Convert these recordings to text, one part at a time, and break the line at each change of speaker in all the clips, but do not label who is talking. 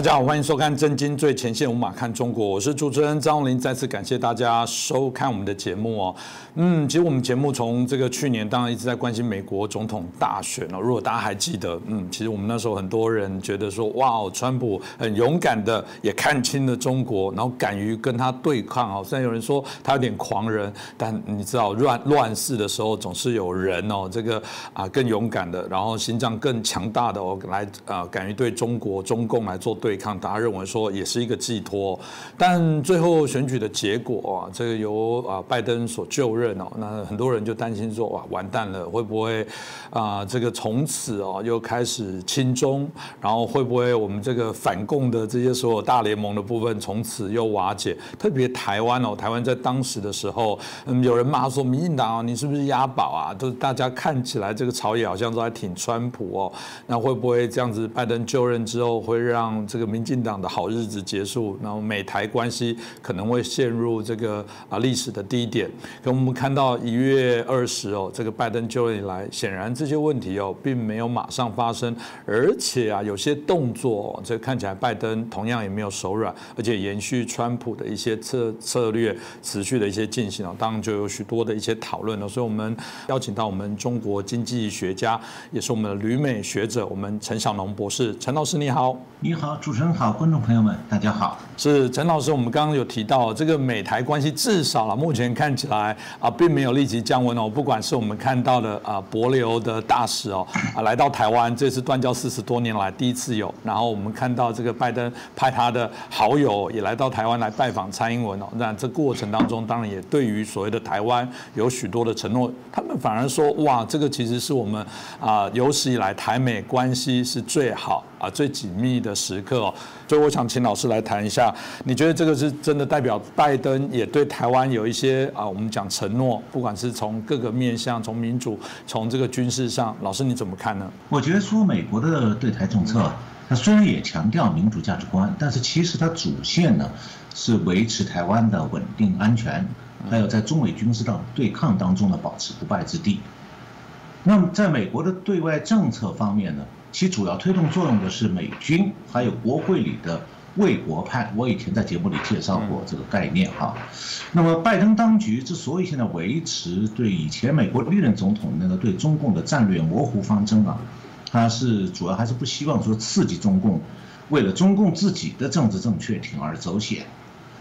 大家好，欢迎收看《震惊最前线》，无马看中国，我是主持人张荣林。再次感谢大家收看我们的节目哦。嗯，其实我们节目从这个去年当然一直在关心美国总统大选哦。如果大家还记得，嗯，其实我们那时候很多人觉得说，哇哦，川普很勇敢的也看清了中国，然后敢于跟他对抗哦。虽然有人说他有点狂人，但你知道乱乱世的时候总是有人哦，这个啊更勇敢的，然后心脏更强大的哦，来啊敢于对中国中共来做。对对抗，大家认为说也是一个寄托，但最后选举的结果啊，这个由啊拜登所就任哦，那很多人就担心说哇完蛋了，会不会啊这个从此哦又开始亲中，然后会不会我们这个反共的这些所有大联盟的部分从此又瓦解？特别台湾哦，台湾在当时的时候，嗯，有人骂说民进党你是不是押宝啊？都大家看起来这个朝野好像都还挺川普哦，那会不会这样子？拜登就任之后会让这这个民进党的好日子结束，然后美台关系可能会陷入这个啊历史的低点。可我们看到一月二十哦，这个拜登就任以来，显然这些问题哦并没有马上发生，而且啊有些动作，这看起来拜登同样也没有手软，而且延续川普的一些策策略持续的一些进行哦，当然就有许多的一些讨论了。所以我们邀请到我们中国经济学家，也是我们的旅美学者，我们陈小农博士，陈老师你好，
你好。主持人好，观众朋友们，大家好。
是陈老师，我们刚刚有提到这个美台关系，至少了目前看起来啊，并没有立即降温哦。不管是我们看到的啊，博流的大使哦啊来到台湾，这是断交四十多年来第一次有。然后我们看到这个拜登派他的好友也来到台湾来拜访蔡英文哦。那这过程当中，当然也对于所谓的台湾有许多的承诺。他们反而说，哇，这个其实是我们啊有史以来台美关系是最好啊最紧密的时刻。课，所以我想请老师来谈一下，你觉得这个是真的代表拜登也对台湾有一些啊，我们讲承诺，不管是从各个面向，从民主，从这个军事上，老师你怎么看呢？
我觉得说美国的对台政策，它虽然也强调民主价值观，但是其实它主线呢是维持台湾的稳定安全，还有在中美军事上对抗当中呢保持不败之地。那么在美国的对外政策方面呢？其主要推动作用的是美军，还有国会里的卫国派。我以前在节目里介绍过这个概念哈。那么拜登当局之所以现在维持对以前美国历任总统那个对中共的战略模糊方针啊，他是主要还是不希望说刺激中共，为了中共自己的政治正确铤而走险。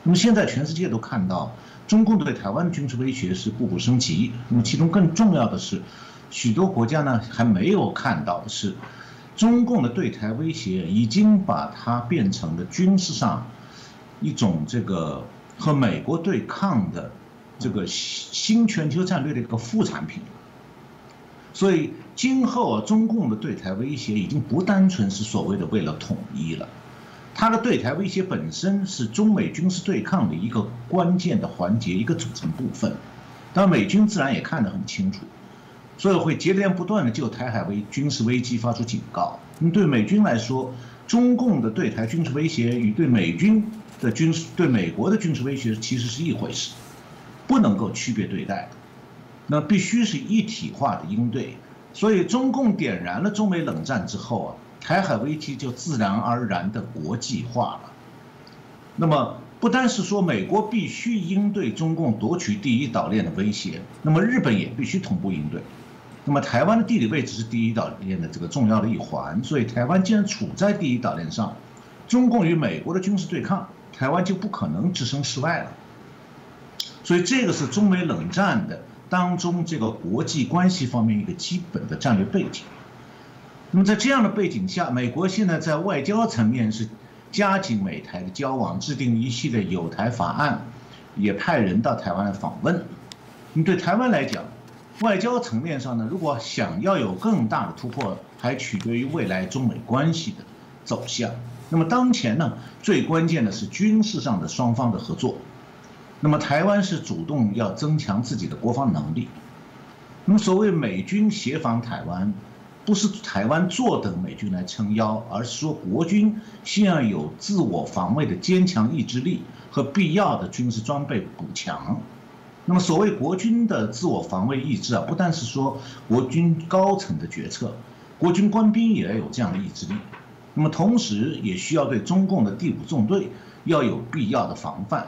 那么现在全世界都看到，中共对台湾的军事威胁是步步升级。那么其中更重要的是，许多国家呢还没有看到的是。中共的对台威胁已经把它变成了军事上一种这个和美国对抗的这个新全球战略的一个副产品，所以今后啊，中共的对台威胁已经不单纯是所谓的为了统一了，它的对台威胁本身是中美军事对抗的一个关键的环节，一个组成部分。当然，美军自然也看得很清楚。所以会接连不断的就台海危军事危机发出警告。那么对美军来说，中共的对台军事威胁与对美军的军事对美国的军事威胁其实是一回事，不能够区别对待。那必须是一体化的应对。所以中共点燃了中美冷战之后啊，台海危机就自然而然的国际化了。那么不单是说美国必须应对中共夺取第一岛链的威胁，那么日本也必须同步应对。那么台湾的地理位置是第一岛链的这个重要的一环，所以台湾既然处在第一岛链上，中共与美国的军事对抗，台湾就不可能置身事外了。所以这个是中美冷战的当中这个国际关系方面一个基本的战略背景。那么在这样的背景下，美国现在在外交层面是加紧美台的交往，制定一系列友台法案，也派人到台湾来访问。你对台湾来讲，外交层面上呢，如果想要有更大的突破，还取决于未来中美关系的走向。那么当前呢，最关键的是军事上的双方的合作。那么台湾是主动要增强自己的国防能力。那么所谓美军协防台湾，不是台湾坐等美军来撑腰，而是说国军需要有自我防卫的坚强意志力和必要的军事装备补强。那么，所谓国军的自我防卫意志啊，不但是说国军高层的决策，国军官兵也要有这样的意志力。那么同时也需要对中共的第五纵队要有必要的防范。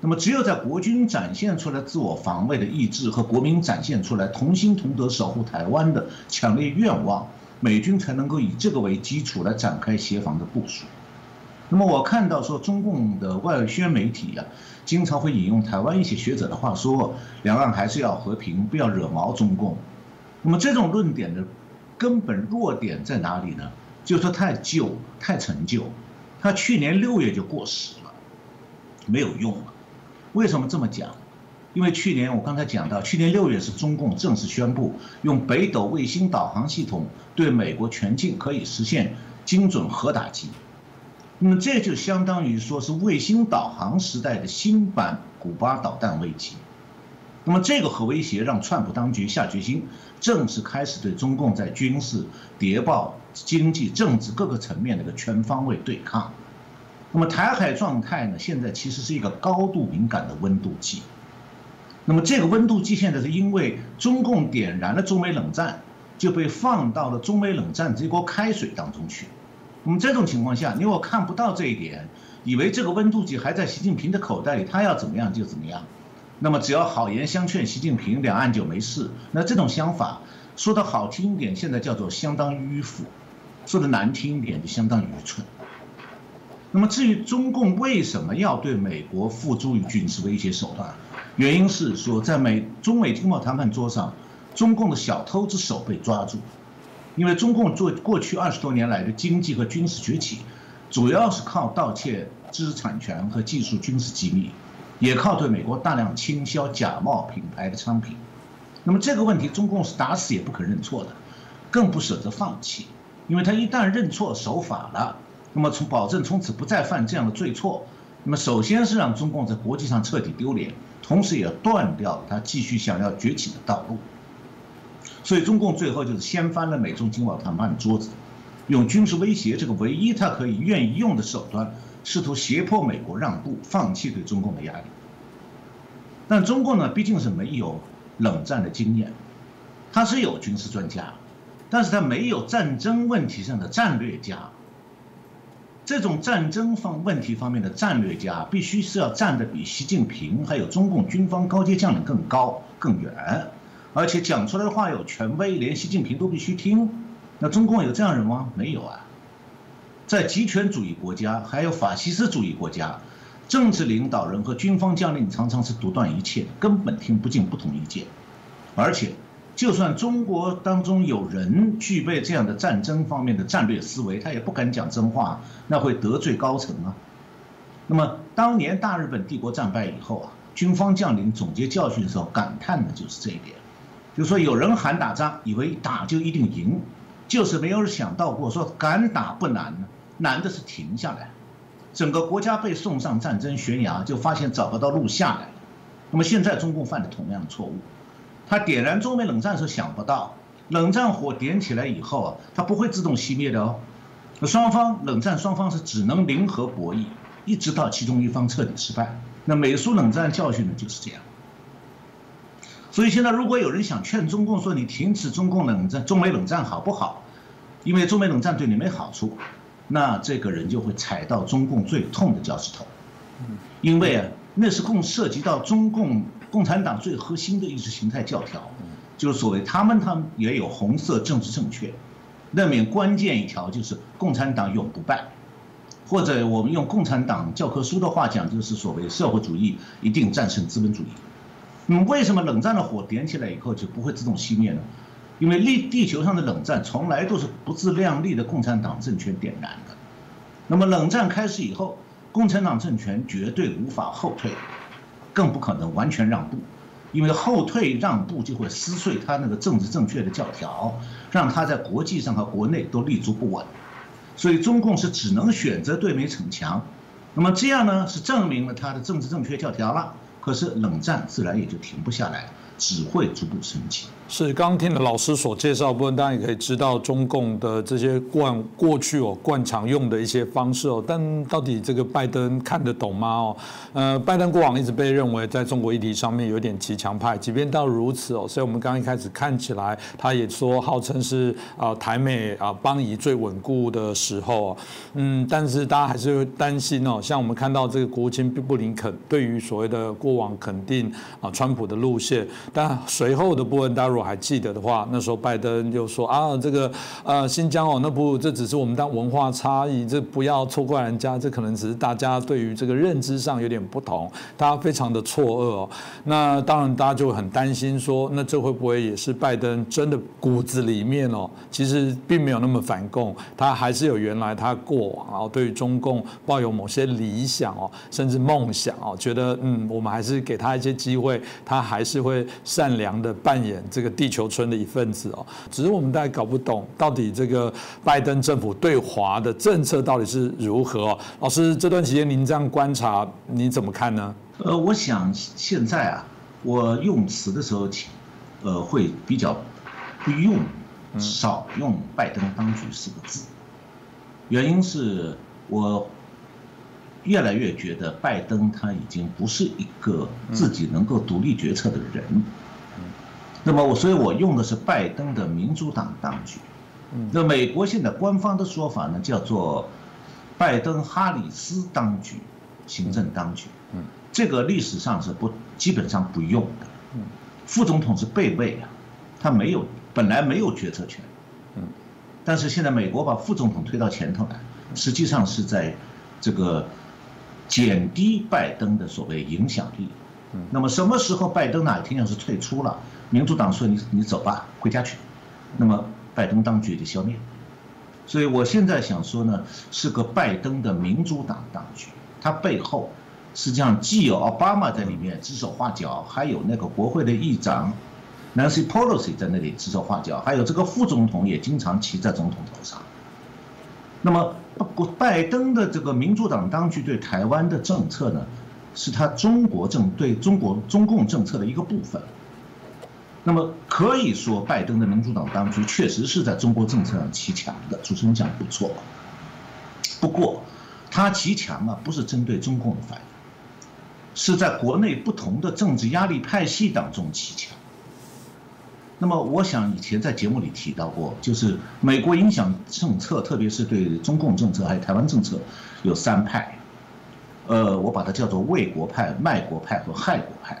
那么只有在国军展现出来自我防卫的意志和国民展现出来同心同德守护台湾的强烈愿望，美军才能够以这个为基础来展开协防的部署。那么我看到说中共的外宣媒体啊，经常会引用台湾一些学者的话说，两岸还是要和平，不要惹毛中共。那么这种论点的根本弱点在哪里呢？就是太旧、太陈旧，他去年六月就过时了，没有用了。为什么这么讲？因为去年我刚才讲到，去年六月是中共正式宣布用北斗卫星导航系统对美国全境可以实现精准核打击。那么这就相当于说是卫星导航时代的新版古巴导弹危机。那么这个核威胁让川普当局下决心，正式开始对中共在军事、谍报、经济、政治各个层面的一个全方位对抗。那么台海状态呢？现在其实是一个高度敏感的温度计。那么这个温度计现在是因为中共点燃了中美冷战，就被放到了中美冷战这锅开水当中去。那么这种情况下，你我看不到这一点，以为这个温度计还在习近平的口袋里，他要怎么样就怎么样。那么只要好言相劝习近平，两岸就没事。那这种想法说的好听一点，现在叫做相当迂腐；说的难听一点，就相当愚蠢。那么至于中共为什么要对美国付诸于军事威胁手段，原因是说在美中美经贸谈判桌上，中共的小偷之手被抓住，因为中共做过去二十多年来的经济和军事崛起，主要是靠盗窃知识产权和技术军事机密。也靠对美国大量倾销假冒品牌的商品，那么这个问题中共是打死也不肯认错的，更不舍得放弃，因为他一旦认错守法了，那么从保证从此不再犯这样的罪错，那么首先是让中共在国际上彻底丢脸，同时也断掉他继续想要崛起的道路。所以中共最后就是掀翻了美中经贸谈判桌子，用军事威胁这个唯一他可以愿意用的手段。试图胁迫美国让步，放弃对中共的压力。但中共呢，毕竟是没有冷战的经验，他是有军事专家，但是他没有战争问题上的战略家。这种战争方问题方面的战略家，必须是要站得比习近平还有中共军方高阶将领更高更远，而且讲出来的话有权威，连习近平都必须听。那中共有这样人吗？没有啊。在极权主义国家，还有法西斯主义国家，政治领导人和军方将领常常是独断一切，根本听不进不同意见。而且，就算中国当中有人具备这样的战争方面的战略思维，他也不敢讲真话，那会得罪高层啊。那么，当年大日本帝国战败以后啊，军方将领总结教训的时候感叹的就是这一点，就说有人喊打仗，以为打就一定赢，就是没有想到过说敢打不难。难的是停下来，整个国家被送上战争悬崖，就发现找不到路下来。那么现在中共犯的同样的错误，他点燃中美冷战时想不到，冷战火点起来以后啊，它不会自动熄灭的哦。双方冷战双方是只能零和博弈，一直到其中一方彻底失败。那美苏冷战教训呢就是这样。所以现在如果有人想劝中共说你停止中共冷战、中美冷战好不好？因为中美冷战对你没好处。那这个人就会踩到中共最痛的脚趾头，因为啊，那是共涉及到中共共产党最核心的意识形态教条，就是所谓他们他们也有红色政治正确，那面关键一条就是共产党永不败，或者我们用共产党教科书的话讲，就是所谓社会主义一定战胜资本主义。那么为什么冷战的火点起来以后就不会自动熄灭呢？因为地地球上的冷战从来都是不自量力的共产党政权点燃的，那么冷战开始以后，共产党政权绝对无法后退，更不可能完全让步，因为后退让步就会撕碎他那个政治正确的教条，让他在国际上和国内都立足不稳，所以中共是只能选择对美逞强，那么这样呢是证明了他的政治正确教条了，可是冷战自然也就停不下来，只会逐步升级。
是刚听了老师所介绍部分，大家也可以知道中共的这些惯过去哦惯常用的一些方式哦，但到底这个拜登看得懂吗？哦，呃，拜登过往一直被认为在中国议题上面有点骑墙派，即便到如此哦，所以我们刚一开始看起来，他也说号称是啊台美啊邦谊最稳固的时候，嗯，但是大家还是会担心哦，像我们看到这个国务卿布林肯对于所谓的过往肯定啊川普的路线，但随后的部分大家如果还记得的话，那时候拜登就说啊，这个呃新疆哦，那不这只是我们当文化差异，这不要错怪人家，这可能只是大家对于这个认知上有点不同，大家非常的错愕哦。那当然大家就很担心说，那这会不会也是拜登真的骨子里面哦，其实并没有那么反共，他还是有原来他过往然后对于中共抱有某些理想哦，甚至梦想哦，觉得嗯，我们还是给他一些机会，他还是会善良的扮演这个地球。村的一份子哦，只是我们大家搞不懂到底这个拜登政府对华的政策到底是如何哦。老师，这段时间您这样观察，你怎么看呢？
呃，我想现在啊，我用词的时候，呃，会比较不用少用“拜登当局”四个字，原因是我越来越觉得拜登他已经不是一个自己能够独立决策的人。那么我，所以我用的是拜登的民主党当局。那美国现在官方的说法呢，叫做拜登哈里斯当局，行政当局。这个历史上是不基本上不用的。副总统是备位啊，他没有本来没有决策权。但是现在美国把副总统推到前头来，实际上是在这个减低拜登的所谓影响力。那么什么时候拜登哪一天要是退出了？民主党说你你走吧，回家去，那么拜登当局就消灭。所以我现在想说呢，是个拜登的民主党当局，他背后实际上既有奥巴马在里面指手画脚，还有那个国会的议长 Nancy Pelosi 在那里指手画脚，还有这个副总统也经常骑在总统头上。那么拜登的这个民主党当局对台湾的政策呢，是他中国政对中国中共政策的一个部分。那么可以说，拜登的民主党当局确实是在中国政策上骑墙的。主持人讲不错，不过他骑墙啊，不是针对中共的反应，是在国内不同的政治压力派系当中骑墙。那么我想以前在节目里提到过，就是美国影响政策，特别是对中共政策还有台湾政策，有三派，呃，我把它叫做卫国派、卖国派和害国派。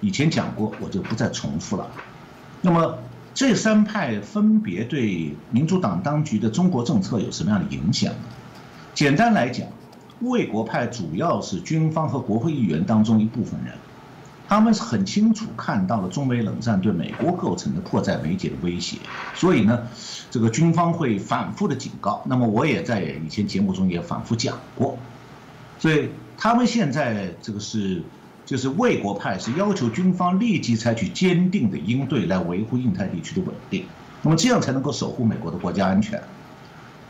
以前讲过，我就不再重复了。那么这三派分别对民主党当局的中国政策有什么样的影响呢？简单来讲，卫国派主要是军方和国会议员当中一部分人，他们是很清楚看到了中美冷战对美国构成的迫在眉睫的威胁，所以呢，这个军方会反复的警告。那么我也在以前节目中也反复讲过，所以他们现在这个是。就是卫国派是要求军方立即采取坚定的应对来维护印太地区的稳定，那么这样才能够守护美国的国家安全。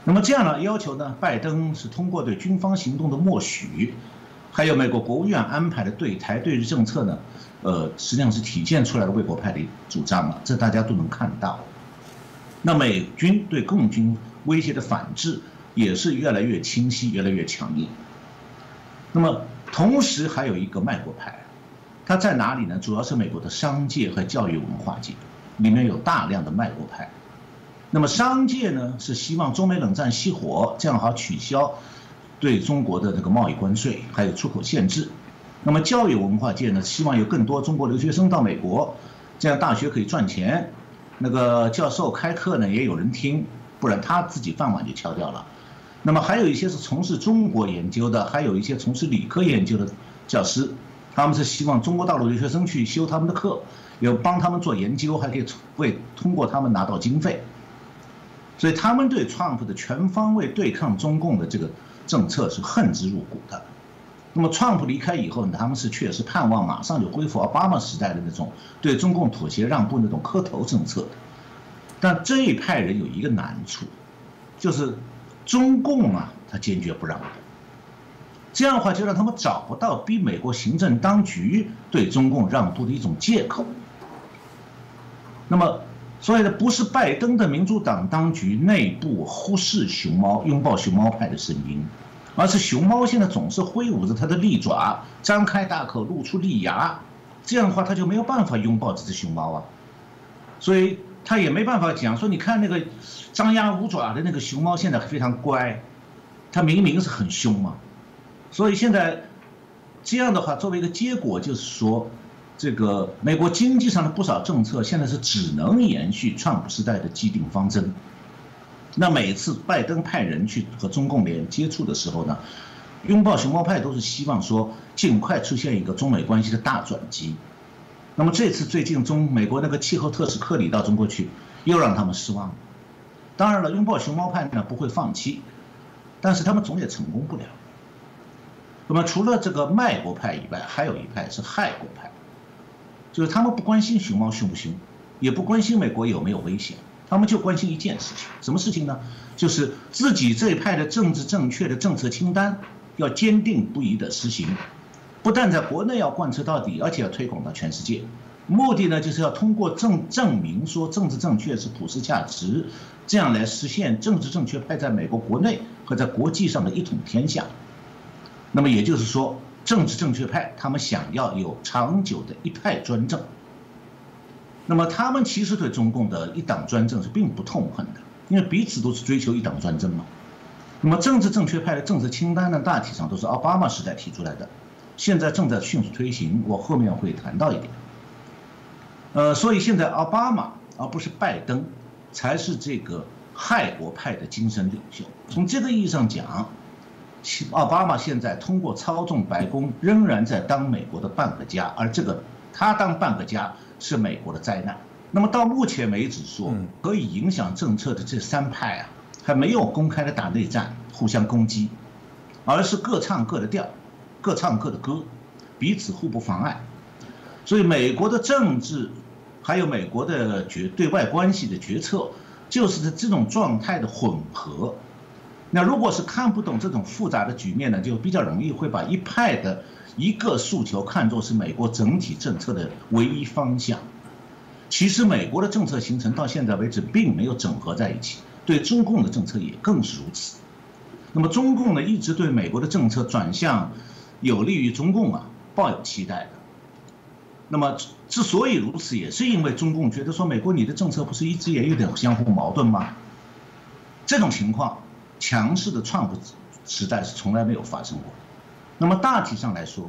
那么这样呢要求呢，拜登是通过对军方行动的默许，还有美国国务院安排的对台对日政策呢，呃，实际上是体现出来的卫国派的主张了，这大家都能看到。那美军对共军威胁的反制也是越来越清晰，越来越强硬。那么。同时还有一个卖国派，它在哪里呢？主要是美国的商界和教育文化界，里面有大量的卖国派。那么商界呢，是希望中美冷战熄火，这样好取消对中国的这个贸易关税，还有出口限制。那么教育文化界呢，希望有更多中国留学生到美国，这样大学可以赚钱，那个教授开课呢也有人听，不然他自己饭碗就敲掉了。那么还有一些是从事中国研究的，还有一些从事理科研究的教师，他们是希望中国大陆留学生去修他们的课，有帮他们做研究，还可以为通过他们拿到经费。所以他们对 Trump 的全方位对抗中共的这个政策是恨之入骨的。那么 Trump 离开以后，他们是确实盼望马上就恢复奥巴马时代的那种对中共妥协让步那种磕头政策的。但这一派人有一个难处，就是。中共啊，他坚决不让步，这样的话就让他们找不到逼美国行政当局对中共让步的一种借口。那么，所以呢，不是拜登的民主党当局内部忽视熊猫、拥抱熊猫派的声音，而是熊猫现在总是挥舞着它的利爪，张开大口，露出利牙，这样的话，它就没有办法拥抱这只熊猫啊。所以，他也没办法讲说，你看那个张牙舞爪的那个熊猫现在非常乖，它明明是很凶嘛。所以现在这样的话，作为一个结果，就是说。这个美国经济上的不少政策，现在是只能延续川普时代的既定方针。那每次拜登派人去和中共联接触的时候呢，拥抱熊猫派都是希望说尽快出现一个中美关系的大转机。那么这次最近中美国那个气候特使克里到中国去，又让他们失望了。当然了，拥抱熊猫派呢不会放弃，但是他们总也成功不了。那么除了这个卖国派以外，还有一派是害国派。就是他们不关心熊猫凶不凶，也不关心美国有没有危险，他们就关心一件事情，什么事情呢？就是自己这一派的政治正确的政策清单要坚定不移的实行，不但在国内要贯彻到底，而且要推广到全世界。目的呢，就是要通过证证明说政治正确是普世价值，这样来实现政治正确派在美国国内和在国际上的一统天下。那么也就是说。政治正确派，他们想要有长久的一派专政。那么，他们其实对中共的一党专政是并不痛恨的，因为彼此都是追求一党专政嘛。那么，政治正确派的政治清单呢，大体上都是奥巴马时代提出来的，现在正在迅速推行。我后面会谈到一点。呃，所以现在奥巴马而不是拜登，才是这个害国派的精神领袖。从这个意义上讲。奥巴马现在通过操纵白宫，仍然在当美国的半个家，而这个他当半个家是美国的灾难。那么到目前为止说可以影响政策的这三派啊，还没有公开的打内战，互相攻击，而是各唱各的调，各唱各的歌，彼此互不妨碍。所以美国的政治，还有美国的决对外关系的决策，就是这种状态的混合。那如果是看不懂这种复杂的局面呢，就比较容易会把一派的一个诉求看作是美国整体政策的唯一方向。其实美国的政策形成到现在为止并没有整合在一起，对中共的政策也更是如此。那么中共呢一直对美国的政策转向有利于中共啊抱有期待的。那么之所以如此，也是因为中共觉得说美国你的政策不是一直也有点相互矛盾吗？这种情况。强势的创普时代是从来没有发生过。那么大体上来说，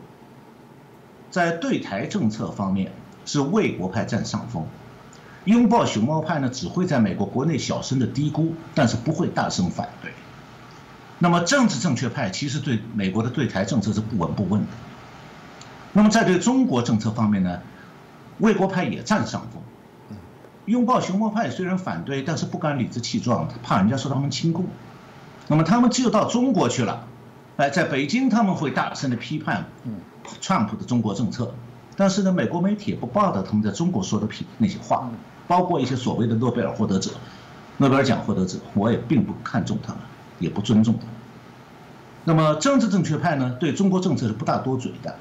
在对台政策方面是卫国派占上风，拥抱熊猫派呢只会在美国国内小声的低估，但是不会大声反对。那么政治正确派其实对美国的对台政策是不闻不问的。那么在对中国政策方面呢，卫国派也占上风。拥抱熊猫派虽然反对，但是不敢理直气壮，怕人家说他们亲共。那么他们只有到中国去了，哎，在北京他们会大声的批判，川普的中国政策，但是呢，美国媒体也不报道他们在中国说的批那些话，包括一些所谓的诺贝尔获得者、诺贝尔奖获得者，我也并不看重他们，也不尊重他。那么政治正确派呢，对中国政策是不大多嘴的。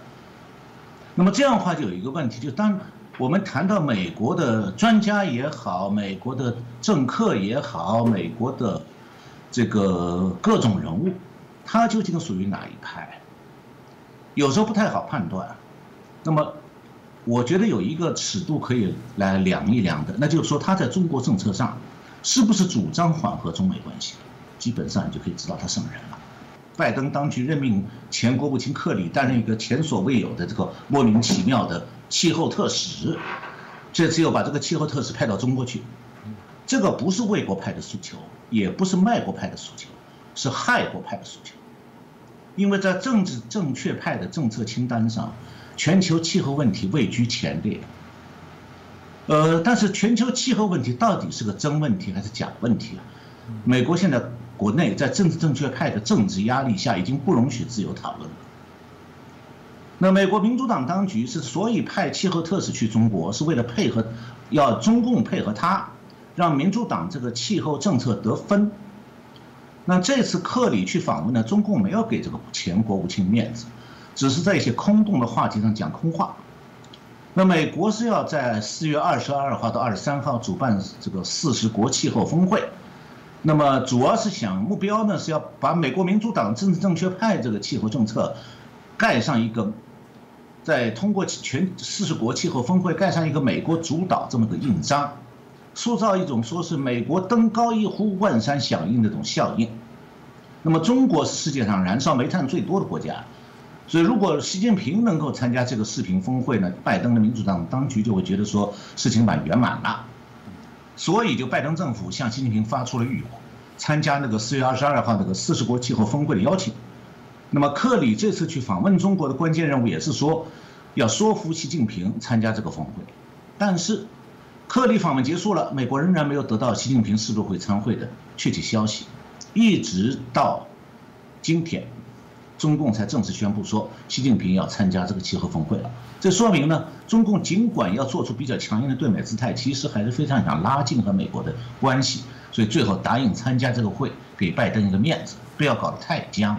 那么这样的话就有一个问题，就当我们谈到美国的专家也好，美国的政客也好，美国的。这个各种人物，他究竟属于哪一派？有时候不太好判断。那么，我觉得有一个尺度可以来量一量的，那就是说他在中国政策上是不是主张缓和中美关系？基本上你就可以知道他什么人了。拜登当局任命前国务卿克里担任一个前所未有的这个莫名其妙的气候特使，这次又把这个气候特使派到中国去，这个不是卫国派的诉求。也不是卖国派的诉求，是害国派的诉求。因为在政治正确派的政策清单上，全球气候问题位居前列。呃，但是全球气候问题到底是个真问题还是假问题啊？美国现在国内在政治正确派的政治压力下，已经不容许自由讨论了。那美国民主党当局是所以派气候特使去中国，是为了配合，要中共配合他。让民主党这个气候政策得分。那这次克里去访问呢，中共没有给这个前国务卿面子，只是在一些空洞的话题上讲空话。那美国是要在四月二十二号到二十三号主办这个四十国气候峰会，那么主要是想目标呢是要把美国民主党政治正确派这个气候政策盖上一个，在通过全四十国气候峰会盖上一个美国主导这么个印章，塑造一种说是美国登高一呼万山响应的这种效应。那么中国是世界上燃烧煤炭最多的国家。所以，如果习近平能够参加这个视频峰会呢，拜登的民主党当局就会觉得说事情蛮圆满了，所以就拜登政府向习近平发出了预参加那个四月二十二号那个四十国气候峰会的邀请。那么，克里这次去访问中国的关键任务也是说，要说服习近平参加这个峰会。但是，克里访问结束了，美国仍然没有得到习近平是否会参会的确切消息，一直到今天。中共才正式宣布说，习近平要参加这个气候峰会了。这说明呢，中共尽管要做出比较强硬的对美姿态，其实还是非常想拉近和美国的关系。所以最后答应参加这个会，给拜登一个面子，不要搞得太僵。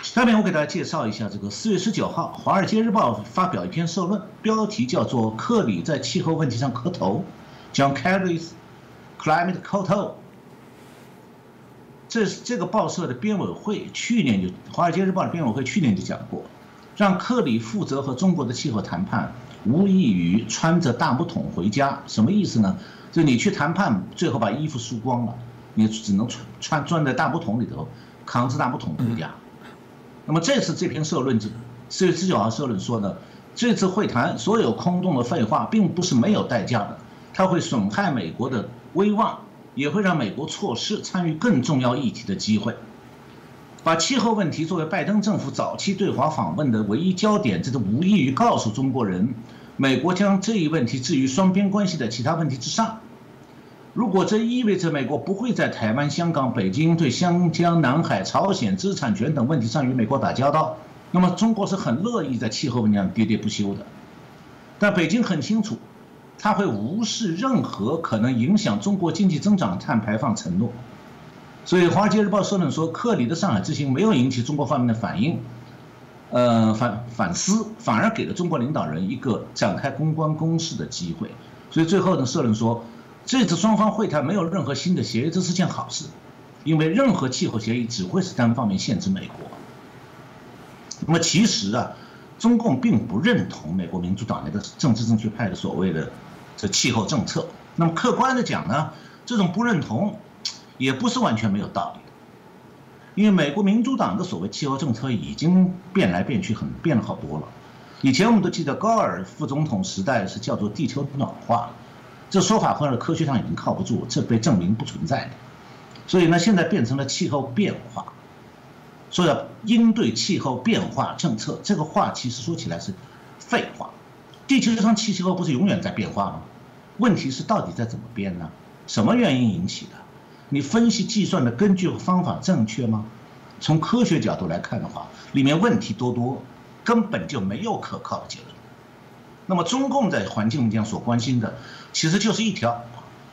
下面我给大家介绍一下，这个四月十九号，《华尔街日报》发表一篇社论，标题叫做《克里在气候问题上磕头》，将 Kerry's climate 磕头。这是这个报社的编委会去年就《华尔街日报》的编委会去年就讲过，让克里负责和中国的气候谈判，无异于穿着大木桶回家。什么意思呢？就你去谈判，最后把衣服输光了，你只能穿穿钻在大木桶里头，扛着大木桶回家。那么这次这篇社论，四月十九号社论说呢，这次会谈所有空洞的废话，并不是没有代价的，它会损害美国的威望。也会让美国错失参与更重要议题的机会。把气候问题作为拜登政府早期对华访问的唯一焦点，这都无异于告诉中国人，美国将这一问题置于双边关系的其他问题之上。如果这意味着美国不会在台湾、香港、北京对湘江、南海、朝鲜知识产权等问题上与美国打交道，那么中国是很乐意在气候问题上喋喋不休的。但北京很清楚。他会无视任何可能影响中国经济增长的碳排放承诺，所以《华尔街日报》社论说，克里的上海之行没有引起中国方面的反应，呃反反思，反而给了中国领导人一个展开公关攻势的机会。所以最后呢，社论说，这次双方会谈没有任何新的协议，这是件好事，因为任何气候协议只会是单方面限制美国。那么其实啊，中共并不认同美国民主党那个政治正确派的所谓的。这气候政策，那么客观的讲呢，这种不认同，也不是完全没有道理的，因为美国民主党的所谓气候政策已经变来变去，很变了好多了。以前我们都记得高尔副总统时代是叫做地球暖化，这说法后来科学上已经靠不住，这被证明不存在的。所以呢，现在变成了气候变化，说要应对气候变化政策，这个话其实说起来是废话。地球上气候不是永远在变化吗？问题是到底在怎么变呢？什么原因引起的？你分析计算的根据和方法正确吗？从科学角度来看的话，里面问题多多，根本就没有可靠的结论。那么中共在环境上所关心的，其实就是一条，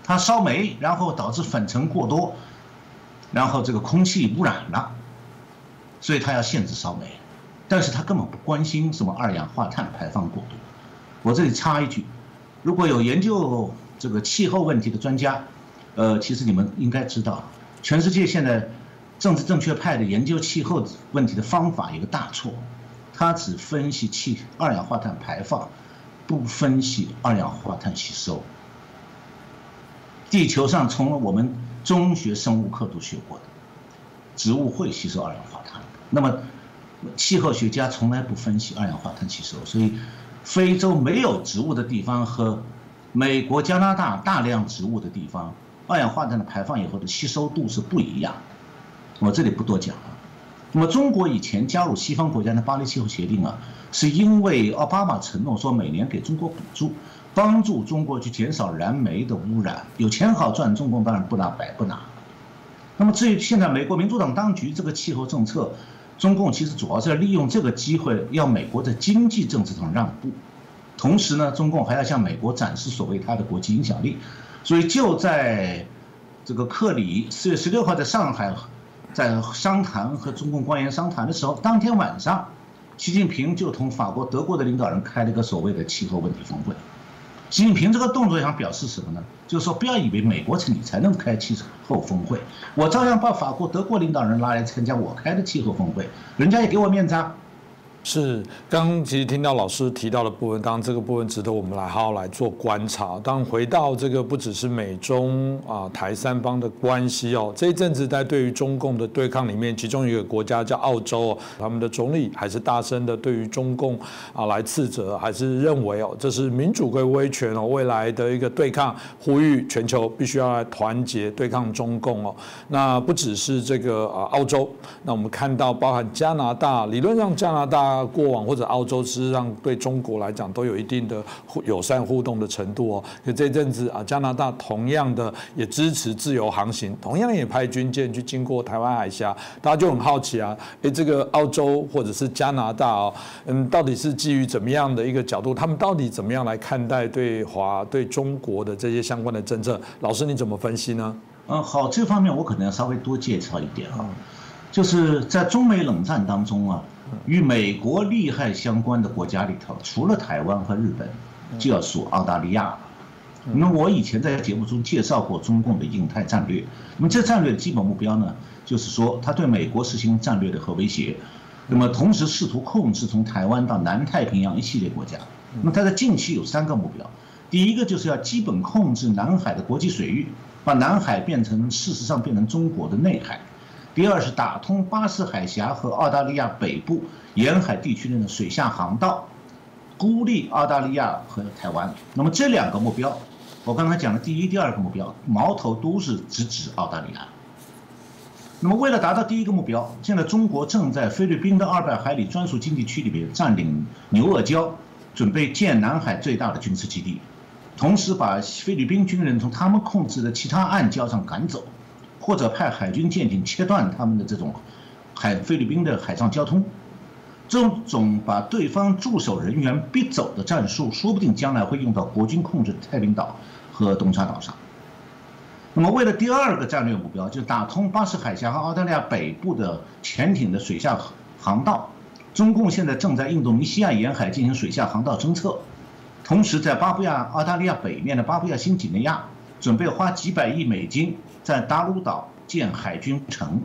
它烧煤，然后导致粉尘过多，然后这个空气污染了，所以它要限制烧煤，但是它根本不关心什么二氧化碳排放过多。我这里插一句，如果有研究这个气候问题的专家，呃，其实你们应该知道，全世界现在政治正确派的研究气候问题的方法有个大错，他只分析气二氧化碳排放，不分析二氧化碳吸收。地球上从我们中学生物课都学过的，植物会吸收二氧化碳，那么气候学家从来不分析二氧化碳吸收，所以。非洲没有植物的地方和美国、加拿大大量植物的地方，二氧化碳的排放以后的吸收度是不一样。我这里不多讲了。那么中国以前加入西方国家的巴黎气候协定啊，是因为奥巴马承诺说每年给中国补助，帮助中国去减少燃煤的污染，有钱好赚，中共当然不拿白不拿。那么至于现在美国民主党当局这个气候政策。中共其实主要是利用这个机会，要美国在经济政治上让步，同时呢，中共还要向美国展示所谓他的国际影响力。所以就在这个克里四月十六号在上海在商谈和中共官员商谈的时候，当天晚上，习近平就同法国、德国的领导人开了一个所谓的气候问题峰会。仅凭这个动作想表示什么呢？就是说，不要以为美国你才能开气候峰会，我照样把法国、德国领导人拉来参加我开的气候峰会，人家也给我面子啊。
是，刚其实听到老师提到的部分，当然这个部分值得我们来好好来做观察。当回到这个不只是美中啊台三方的关系哦，这一阵子在对于中共的对抗里面，其中一个国家叫澳洲，他们的总理还是大声的对于中共啊来斥责，还是认为哦这是民主跟威权哦，未来的一个对抗，呼吁全球必须要来团结对抗中共哦。那不只是这个啊澳洲，那我们看到包含加拿大，理论上加拿大。过往或者澳洲，事实上对中国来讲都有一定的友善互动的程度哦。可这阵子啊，加拿大同样的也支持自由航行，同样也派军舰去经过台湾海峡，大家就很好奇啊，诶，这个澳洲或者是加拿大哦，嗯，到底是基于怎么样的一个角度？他们到底怎么样来看待对华对中国的这些相关的政策？老师你怎么分析呢？
嗯，好，这方面我可能要稍微多介绍一点啊，就是在中美冷战当中啊。与美国利害相关的国家里头，除了台湾和日本，就要数澳大利亚了。那么我以前在节目中介绍过中共的印太战略。那么这战略的基本目标呢，就是说他对美国实行战略的核威胁，那么同时试图控制从台湾到南太平洋一系列国家。那么他在近期有三个目标，第一个就是要基本控制南海的国际水域，把南海变成事实上变成中国的内海。第二是打通巴士海峡和澳大利亚北部沿海地区内的水下航道，孤立澳大利亚和台湾。那么这两个目标，我刚才讲的第一、第二个目标，矛头都是直指澳大利亚。那么为了达到第一个目标，现在中国正在菲律宾的二百海里专属经济区里边占领牛轭礁，准备建南海最大的军事基地，同时把菲律宾军人从他们控制的其他暗礁上赶走。或者派海军舰艇切断他们的这种海菲律宾的海上交通，这种把对方驻守人员逼走的战术，说不定将来会用到国军控制的太平岛和东沙岛上。那么，为了第二个战略目标，就打通巴士海峡和澳大利亚北部的潜艇的水下航道，中共现在正在印度尼西亚沿海进行水下航道侦测，同时在巴布亚澳大利亚北面的巴布亚新几内亚，准备花几百亿美金。在达鲁岛建海军城，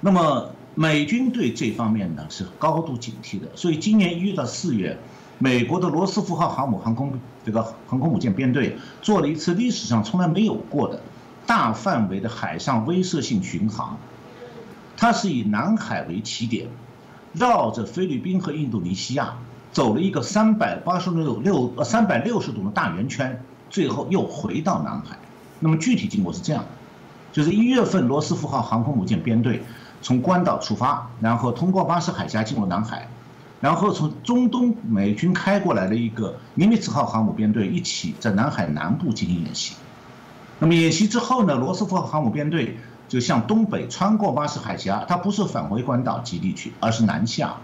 那么美军对这方面呢是高度警惕的，所以今年一月到四月，美国的罗斯福号航母航空这个航空母舰编队做了一次历史上从来没有过的大范围的海上威慑性巡航，它是以南海为起点，绕着菲律宾和印度尼西亚走了一个三百八十六六呃三百六十度的大圆圈，最后又回到南海。那么具体经过是这样的，就是一月份罗斯福号航空母舰编队从关岛出发，然后通过巴士海峡进入南海，然后从中东美军开过来的一个尼米兹号航母编队一起在南海南部进行演习。那么演习之后呢，罗斯福号航母编队就向东北穿过巴士海峡，它不是返回关岛基地去，而是南下，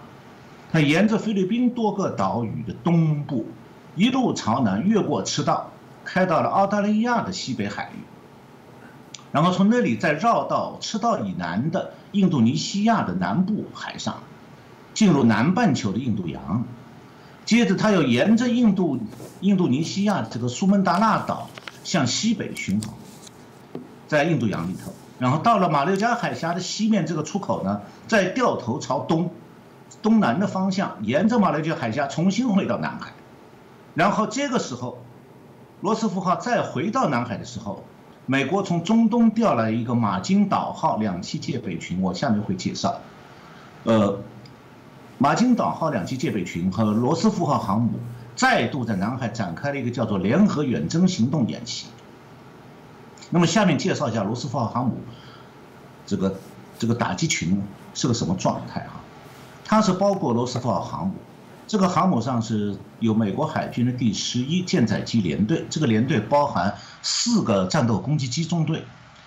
它沿着菲律宾多个岛屿的东部一路朝南越过赤道。开到了澳大利亚的西北海域，然后从那里再绕到赤道以南的印度尼西亚的南部海上，进入南半球的印度洋，接着他又沿着印度印度尼西亚这个苏门答腊岛向西北巡航，在印度洋里头，然后到了马六甲海峡的西面这个出口呢，再掉头朝东东南的方向，沿着马六甲海峡重新回到南海，然后这个时候。罗斯福号再回到南海的时候，美国从中东调来一个马金岛号两栖戒备群，我下面会介绍。呃，马金岛号两栖戒备群和罗斯福号航母再度在南海展开了一个叫做联合远征行动演习。那么下面介绍一下罗斯福号航母这个这个打击群是个什么状态哈？它是包括罗斯福号航母。这个航母上是有美国海军的第十一舰载机联队，这个联队包含四个战斗攻击机中队，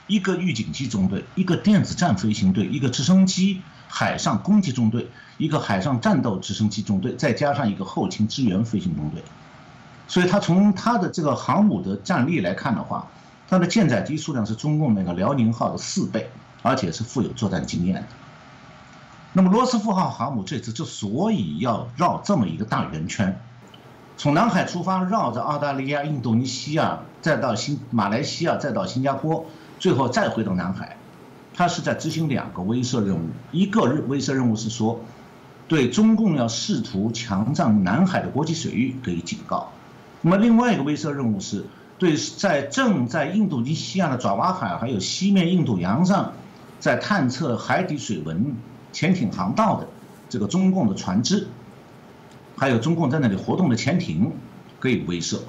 一个预警机中队，一个电子战飞行队，一个直升机海上攻击中队，一个海上战斗直升机中队，再加上一个后勤支援飞行中队。所以，它从它的这个航母的战力来看的话，它的舰载机数量是中共那个辽宁号的四倍，而且是富有作战经验的。那么罗斯福号航母这次之所以要绕这么一个大圆圈，从南海出发，绕着澳大利亚、印度尼西亚，再到新马来西亚，再到新加坡，最后再回到南海，它是在执行两个威慑任务。一个威慑任务是说，对中共要试图强占南海的国际水域给予警告。那么另外一个威慑任务是对在正在印度尼西亚的爪哇海还有西面印度洋上，在探测海底水文。潜艇航道的这个中共的船只，还有中共在那里活动的潜艇，可以威慑。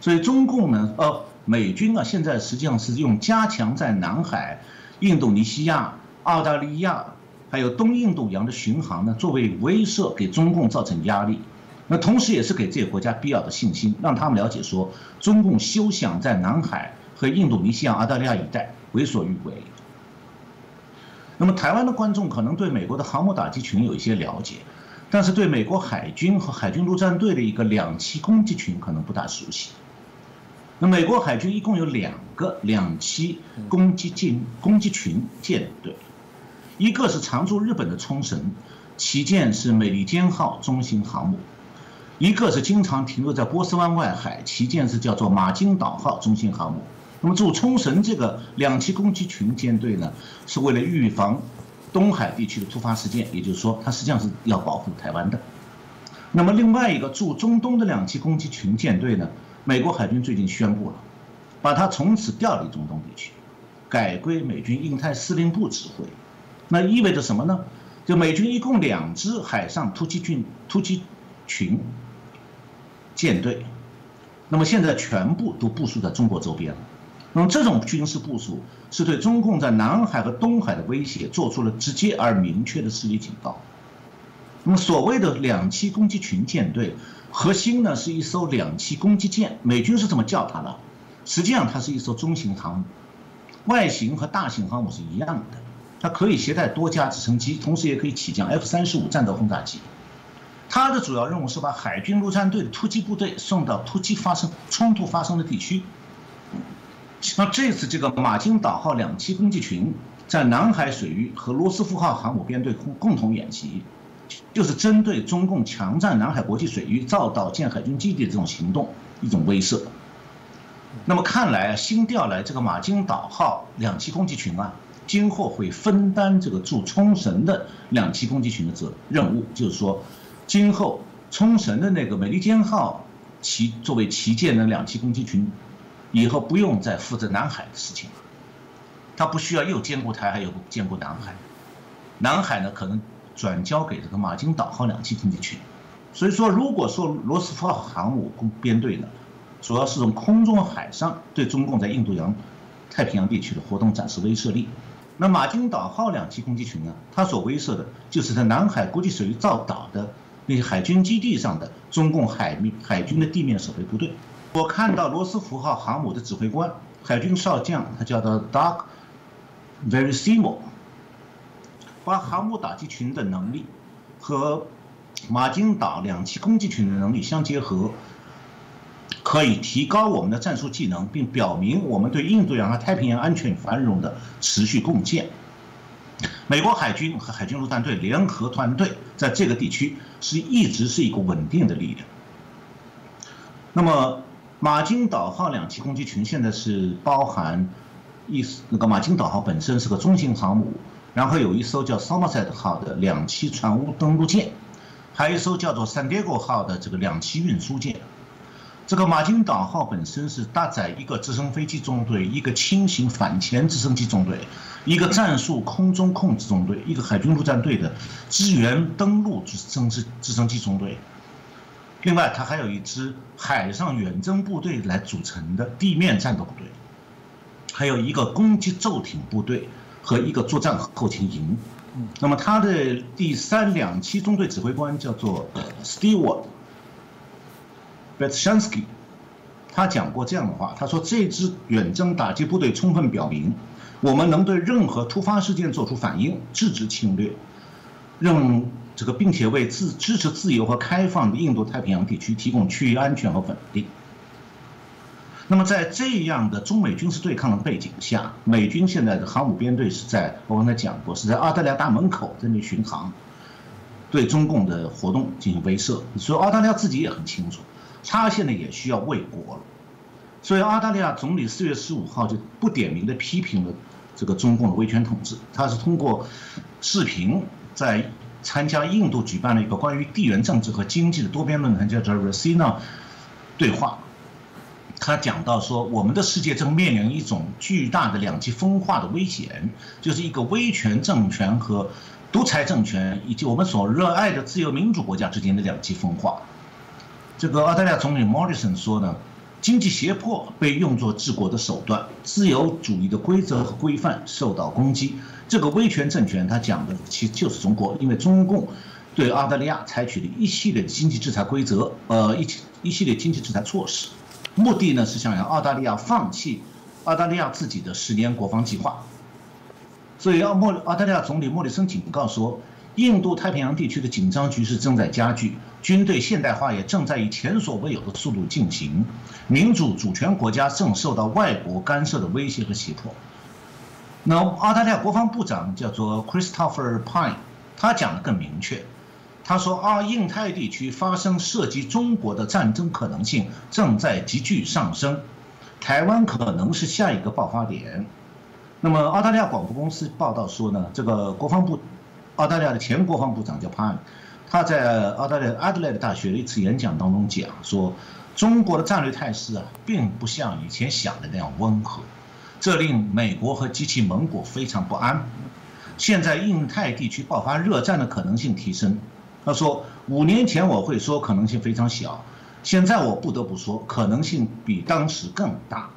所以中共呢，呃，美军啊，现在实际上是用加强在南海、印度尼西亚、澳大利亚，还有东印度洋的巡航呢，作为威慑，给中共造成压力。那同时也是给这些国家必要的信心，让他们了解说，中共休想在南海和印度尼西亚、澳大利亚一带为所欲为。那么，台湾的观众可能对美国的航母打击群有一些了解，但是对美国海军和海军陆战队的一个两栖攻击群可能不大熟悉。那美国海军一共有两个两栖攻击舰攻击群舰队，一个是常驻日本的冲绳，旗舰是美利坚号中型航母；一个是经常停留在波斯湾外海，旗舰是叫做马金岛号中型航母。那么驻冲绳这个两栖攻击群舰队呢，是为了预防东海地区的突发事件，也就是说，它实际上是要保护台湾的。那么另外一个驻中东的两栖攻击群舰队呢，美国海军最近宣布了，把它从此调离中东地区，改归美军印太司令部指挥。那意味着什么呢？就美军一共两支海上突击军突击群舰队，那么现在全部都部署在中国周边了。那么这种军事部署是对中共在南海和东海的威胁做出了直接而明确的示意警告。那么所谓的两栖攻击群舰队，核心呢是一艘两栖攻击舰，美军是这么叫它的。实际上它是一艘中型航母，外形和大型航母是一样的，它可以携带多架直升机，同时也可以起降 F 三十五战斗轰炸机。它的主要任务是把海军陆战队的突击部队送到突击发生冲突发生的地区。那这次这个马金岛号两栖攻击群在南海水域和罗斯福号航母编队共共同演习，就是针对中共强占南海国际水域、造岛建海军基地的这种行动一种威慑。那么看来啊新调来这个马金岛号两栖攻击群啊，今后会分担这个驻冲绳的两栖攻击群的责任务，就是说，今后冲绳的那个美利坚号旗作为旗舰的两栖攻击群。以后不用再负责南海的事情了，他不需要又兼顾台海又兼顾南海，南海呢可能转交给这个马金岛号两栖攻击群，所以说如果说罗斯福号航母编队呢，主要是从空中海上对中共在印度洋、太平洋地区的活动展示威慑力，那马金岛号两栖攻击群呢，它所威慑的就是在南海国际水域造岛的那些海军基地上的中共海海军的地面守卫部队。我看到罗斯福号航母的指挥官海军少将，他叫做 Doug Verissimo，把航母打击群的能力和马金岛两栖攻击群的能力相结合，可以提高我们的战术技能，并表明我们对印度洋和太平洋安全与繁荣的持续贡献。美国海军和海军陆战队联合团队在这个地区是一直是一个稳定的力量。那么。马金岛号两栖攻击群现在是包含一那个马金岛号本身是个中型航母，然后有一艘叫 Somerset 号的两栖船坞登陆舰，还有一艘叫做 San Diego 号的这个两栖运输舰。这个马金岛号本身是搭载一个直升飞机中队、一个轻型反潜直升机中队、一个战术空中控制中队、一个海军陆战队的支援登陆直升机直升机中队。另外，它还有一支海上远征部队来组成的地面战斗部队，还有一个攻击骤艇部队和一个作战后勤营。那么，他的第三两栖中队指挥官叫做 Stewart b e t s h a n s k y 他讲过这样的话：“他说，这支远征打击部队充分表明，我们能对任何突发事件做出反应，制止侵略，让。”这个，并且为自支持自由和开放的印度太平洋地区提供区域安全和稳定。那么在这样的中美军事对抗的背景下，美军现在的航母编队是在我刚才讲过，是在澳大利亚大门口这里巡航，对中共的活动进行威慑。所以澳大利亚自己也很清楚，他现在也需要卫国了。所以澳大利亚总理四月十五号就不点名的批评了这个中共的威权统治，他是通过视频在参加印度举办了一个关于地缘政治和经济的多边论坛，叫做 Rasina 对话。他讲到说，我们的世界正面临一种巨大的两极分化的危险，就是一个威权政权和独裁政权，以及我们所热爱的自由民主国家之间的两极分化。这个澳大利亚总理莫里森说呢，经济胁迫被用作治国的手段，自由主义的规则和规范受到攻击。这个威权政权，他讲的其实就是中国，因为中共对澳大利亚采取了一系列的经济制裁规则，呃，一一系列经济制裁措施。目的呢是想让澳大利亚放弃澳大利亚自己的十年国防计划，所以澳莫澳大利亚总理莫里森警告说，印度太平洋地区的紧张局势正在加剧，军队现代化也正在以前所未有的速度进行，民主主权国家正受到外国干涉的威胁和胁迫。那澳大利亚国防部长叫做 Christopher Pine，他讲的更明确。他说：“啊，印太地区发生涉及中国的战争可能性正在急剧上升，台湾可能是下一个爆发点。”那么，澳大利亚广播公司报道说呢，这个国防部，澳大利亚的前国防部长叫 Pine，，他在澳大利亚阿德莱德大学的一次演讲当中讲说，中国的战略态势啊，并不像以前想的那样温和，这令美国和及其盟国非常不安。现在印太地区爆发热战的可能性提升。他说：“五年前我会说可能性非常小，现在我不得不说可能性比当时更大。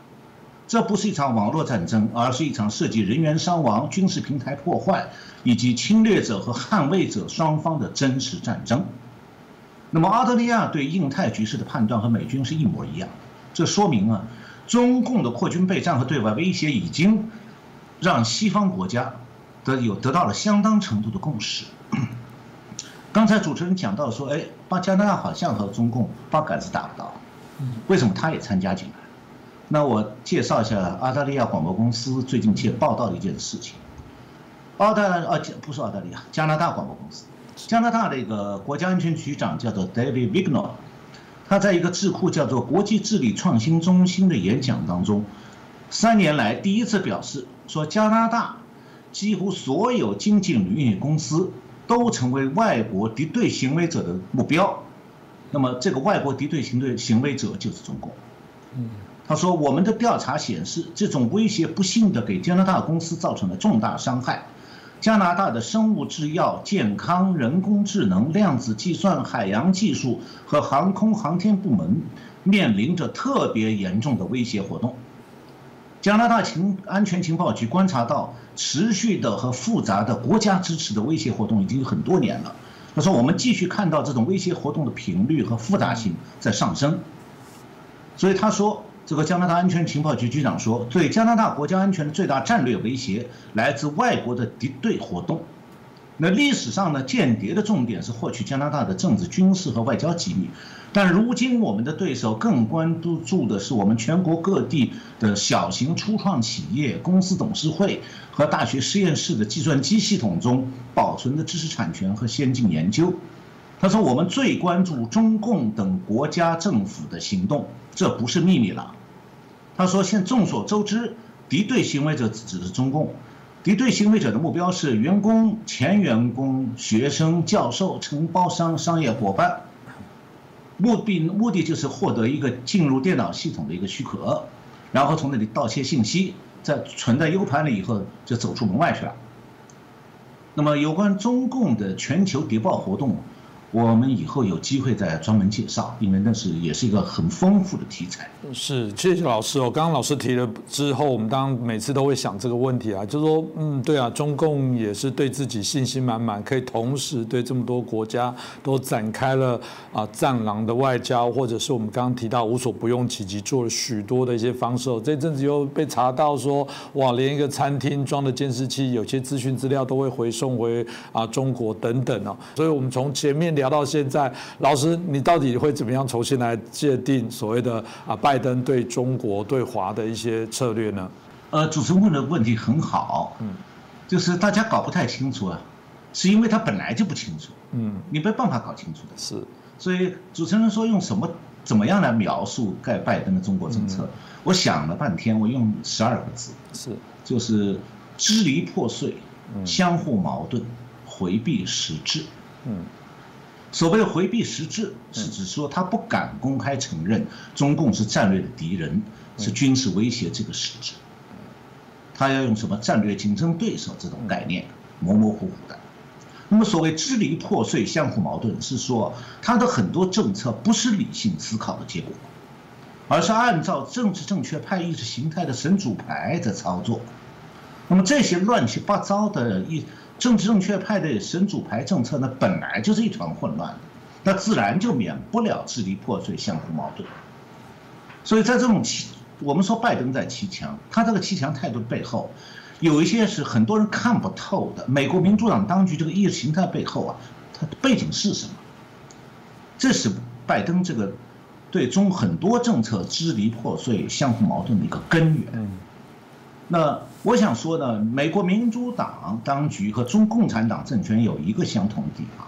这不是一场网络战争，而是一场涉及人员伤亡、军事平台破坏以及侵略者和捍卫者双方的真实战争。那么，澳大利亚对印太局势的判断和美军是一模一样。这说明啊，中共的扩军备战和对外威胁已经让西方国家得有得到了相当程度的共识。”刚才主持人讲到说，哎，把加拿大好像和中共八竿子打不到，为什么他也参加进来？那我介绍一下澳大利亚广播公司最近去报道的一件事情。澳大啊，不是澳大利亚，加拿大广播公司，加拿大的一个国家安全局长叫做 David Vigno，他在一个智库叫做国际治理创新中心的演讲当中，三年来第一次表示说，加拿大几乎所有经济领域公司。都成为外国敌对行为者的目标，那么这个外国敌对行对行为者就是中共。他说我们的调查显示，这种威胁不幸的给加拿大公司造成了重大伤害。加拿大的生物制药、健康、人工智能、量子计算、海洋技术和航空航天部门面临着特别严重的威胁活动。加拿大情安全情报局观察到持续的和复杂的国家支持的威胁活动已经很多年了。他说：“我们继续看到这种威胁活动的频率和复杂性在上升。”所以他说：“这个加拿大安全情报局局长说，对加拿大国家安全的最大战略威胁来自外国的敌对活动。”那历史上呢，间谍的重点是获取加拿大的政治、军事和外交机密，但如今我们的对手更关注的是我们全国各地的小型初创企业、公司董事会和大学实验室的计算机系统中保存的知识产权和先进研究。他说：“我们最关注中共等国家政府的行动，这不是秘密了。”他说：“现众所周知，敌对行为者指的是中共。”敌对行为者的目标是员工、前员工、学生、教授、承包商、商业伙伴。目的目的就是获得一个进入电脑系统的一个许可，然后从那里盗窃信息，在存在 U 盘里以后就走出门外去了。那么有关中共的全球谍报活动。我们以后有机会再专门介绍，因为那是也是一个很丰富的题材。
是，谢谢老师哦。刚刚老师提了之后，我们当然每次都会想这个问题啊，就是说，嗯，对啊，中共也是对自己信心满满，可以同时对这么多国家都展开了啊战狼的外交，或者是我们刚刚提到无所不用其极，做了许多的一些方式。这阵子又被查到说，哇，连一个餐厅装的监视器，有些资讯资料都会回送回啊中国等等哦。所以我们从前面。聊到现在，老师，你到底会怎么样重新来界定所谓的啊拜登对中国对华的一些策略呢？
呃，主持人问的问题很好，嗯，就是大家搞不太清楚啊，是因为他本来就不清楚，嗯，你没办法搞清楚的，
是，
所以主持人说用什么怎么样来描述盖拜登的中国政策？我想了半天，我用十二个字，
是，
就是支离破碎。相互矛盾，回避实质。嗯，所谓的回避实质，是指说他不敢公开承认中共是战略的敌人，是军事威胁这个实质。他要用什么战略竞争对手这种概念，模模糊糊的。那么所谓支离破碎、相互矛盾，是说他的很多政策不是理性思考的结果，而是按照政治正确派意识形态的神主牌在操作。那么这些乱七八糟的一政治正确派的神主牌政策呢，本来就是一团混乱，那自然就免不了支离破碎、相互矛盾。所以在这种欺，我们说拜登在骑墙，他这个骑墙态度背后，有一些是很多人看不透的。美国民主党当局这个意识形态背后啊，它的背景是什么？这是拜登这个对中很多政策支离破碎、相互矛盾的一个根源。那我想说呢，美国民主党当局和中共产党政权有一个相同的地方，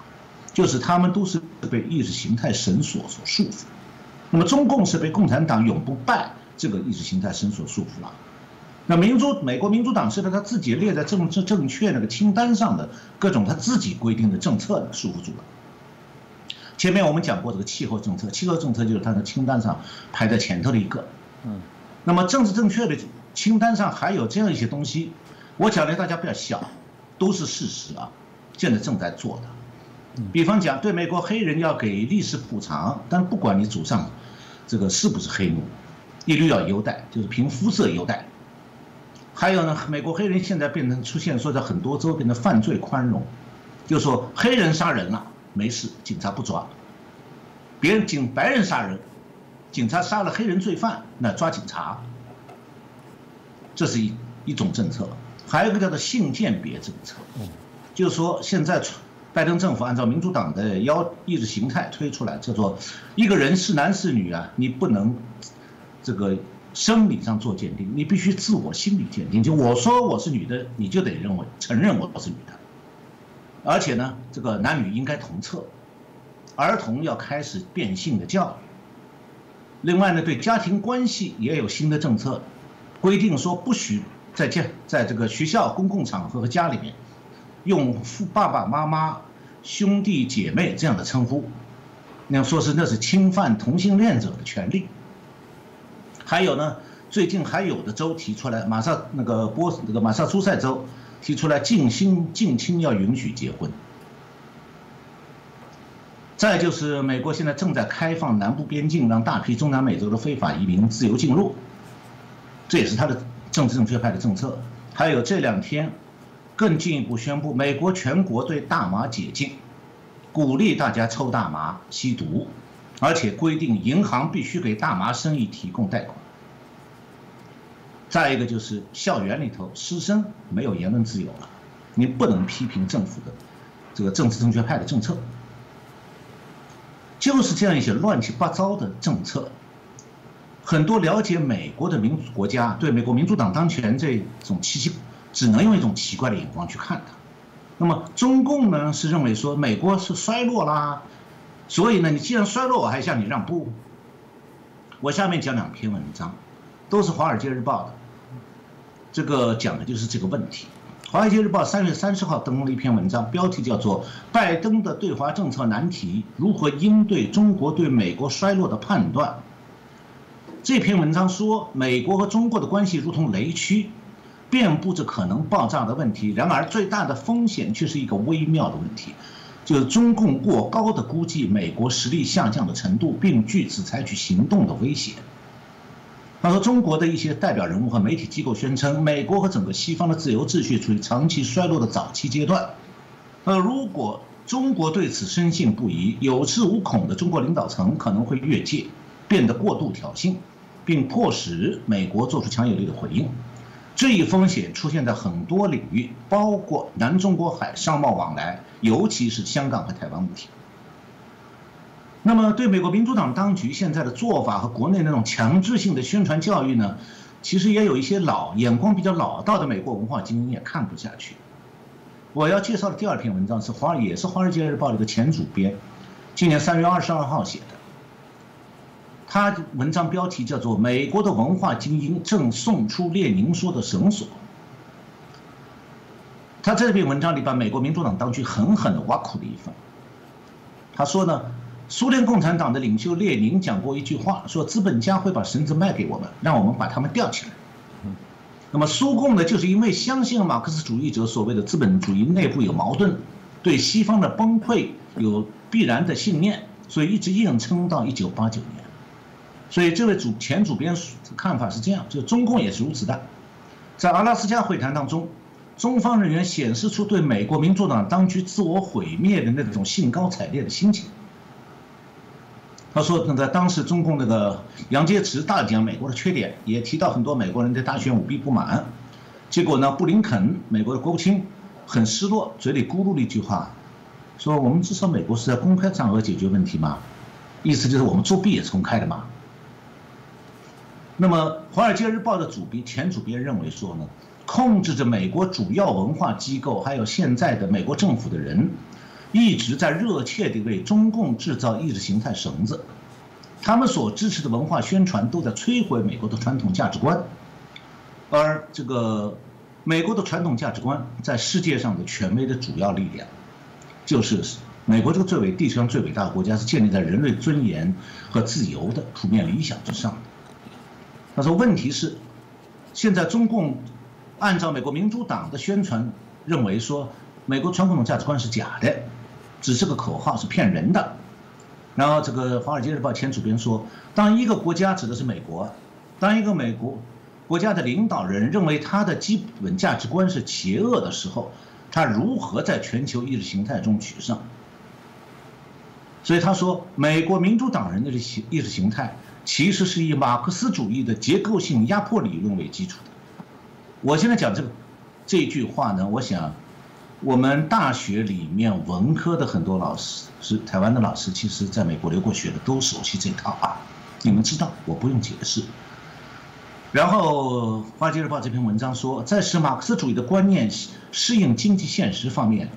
就是他们都是被意识形态绳索所束缚。那么中共是被共产党永不败这个意识形态绳索束缚了。那民主美国民主党是被他自己列在政治正确那个清单上的各种他自己规定的政策束缚住了。前面我们讲过这个气候政策，气候政策就是他的清单上排在前头的一个。嗯，那么政治正确的。清单上还有这样一些东西，我讲的大家不要笑，都是事实啊，现在正在做的。比方讲，对美国黑人要给历史补偿，但不管你祖上这个是不是黑奴，一律要优待，就是凭肤色优待。还有呢，美国黑人现在变成出现说在很多州变成犯罪宽容，就说黑人杀人了没事，警察不抓；别人警白人杀人，警察杀了黑人罪犯，那抓警察。这是一一种政策，还有一个叫做性鉴别政策，就是说现在拜登政府按照民主党的要意识形态推出来，叫做一个人是男是女啊，你不能这个生理上做鉴定，你必须自我心理鉴定。就我说我是女的，你就得认为承认我是女的，而且呢，这个男女应该同厕，儿童要开始变性的教育。另外呢，对家庭关系也有新的政策。规定说不许在家在这个学校公共场合和家里面用父爸爸妈妈兄弟姐妹这样的称呼，那样说是那是侵犯同性恋者的权利。还有呢，最近还有的州提出来，马上那个波那个马萨诸塞州提出来近亲近亲要允许结婚。再就是美国现在正在开放南部边境，让大批中南美洲的非法移民自由进入。这也是他的政治正确派的政策。还有这两天，更进一步宣布，美国全国对大麻解禁，鼓励大家抽大麻、吸毒，而且规定银行必须给大麻生意提供贷款。再一个就是校园里头，师生没有言论自由了，你不能批评政府的这个政治正确派的政策。就是这样一些乱七八糟的政策。很多了解美国的民主国家对美国民主党当权这种奇奇，只能用一种奇怪的眼光去看它。那么中共呢是认为说美国是衰落啦，所以呢你既然衰落，我还向你让步。我下面讲两篇文章，都是《华尔街日报》的，这个讲的就是这个问题。《华尔街日报》三月三十号登了一篇文章，标题叫做《拜登的对华政策难题：如何应对中国对美国衰落的判断》。这篇文章说，美国和中国的关系如同雷区，遍布着可能爆炸的问题。然而，最大的风险却是一个微妙的问题，就是中共过高的估计美国实力下降的程度，并据此采取行动的威胁。他说，中国的一些代表人物和媒体机构宣称，美国和整个西方的自由秩序处于长期衰落的早期阶段。呃，如果中国对此深信不疑，有恃无恐的中国领导层可能会越界。变得过度挑衅，并迫使美国做出强有力的回应。这一风险出现在很多领域，包括南中国海商贸往来，尤其是香港和台湾问题。那么对美国民主党当局现在的做法和国内那种强制性的宣传教育呢，其实也有一些老眼光比较老道的美国文化精英也看不下去。我要介绍的第二篇文章是华也是《华尔街日报》的一个前主编，今年三月二十二号写的。他文章标题叫做《美国的文化精英正送出列宁说的绳索》。他这篇文章里把美国民主党当局狠狠地挖苦了一番。他说呢，苏联共产党的领袖列宁讲过一句话，说资本家会把绳子卖给我们，让我们把他们吊起来。那么苏共呢，就是因为相信马克思主义者所谓的资本主义内部有矛盾，对西方的崩溃有必然的信念，所以一直硬撑到一九八九年。所以这位主前主编看法是这样，就中共也是如此的。在阿拉斯加会谈当中，中方人员显示出对美国民主党当局自我毁灭的那种兴高采烈的心情。他说，那个当时中共那个杨洁篪大讲美国的缺点，也提到很多美国人对大选舞弊不满。结果呢，布林肯美国的国务卿很失落，嘴里咕噜了一句话，说：“我们至少美国是在公开场合解决问题嘛，意思就是我们作弊也是公开的嘛。”那么，《华尔街日报》的主编前主编认为说呢，控制着美国主要文化机构还有现在的美国政府的人。一直在热切地为中共制造意识形态绳子，他们所支持的文化宣传都在摧毁美国的传统价值观，而这个美国的传统价值观在世界上的权威的主要力量，就是美国这个最伟地球上最伟大的国家是建立在人类尊严和自由的普遍理想之上的。他说，问题是现在中共按照美国民主党的宣传认为说，美国传统价值观是假的。只是个口号，是骗人的。然后，这个《华尔街日报》前主编说，当一个国家指的是美国，当一个美国国家的领导人认为他的基本价值观是邪恶的时候，他如何在全球意识形态中取胜？所以他说，美国民主党人的这意识形态其实是以马克思主义的结构性压迫理论为基础的。我现在讲这个这句话呢，我想。我们大学里面文科的很多老师是台湾的老师，其实在美国留过学的都熟悉这套啊，你们知道，我不用解释。然后《华尔街日报》这篇文章说，在使马克思主义的观念适应经济现实方面，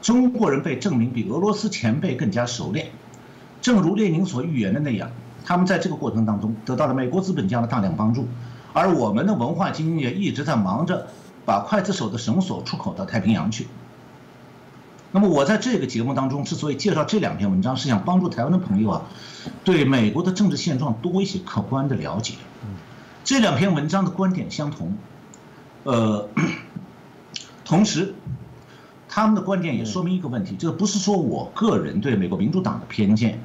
中国人被证明比俄罗斯前辈更加熟练。正如列宁所预言的那样，他们在这个过程当中得到了美国资本家的大量帮助，而我们的文化精英也一直在忙着把刽子手的绳索出口到太平洋去。那么我在这个节目当中之所以介绍这两篇文章，是想帮助台湾的朋友啊，对美国的政治现状多一些客观的了解。这两篇文章的观点相同，呃，同时他们的观点也说明一个问题，这不是说我个人对美国民主党的偏见，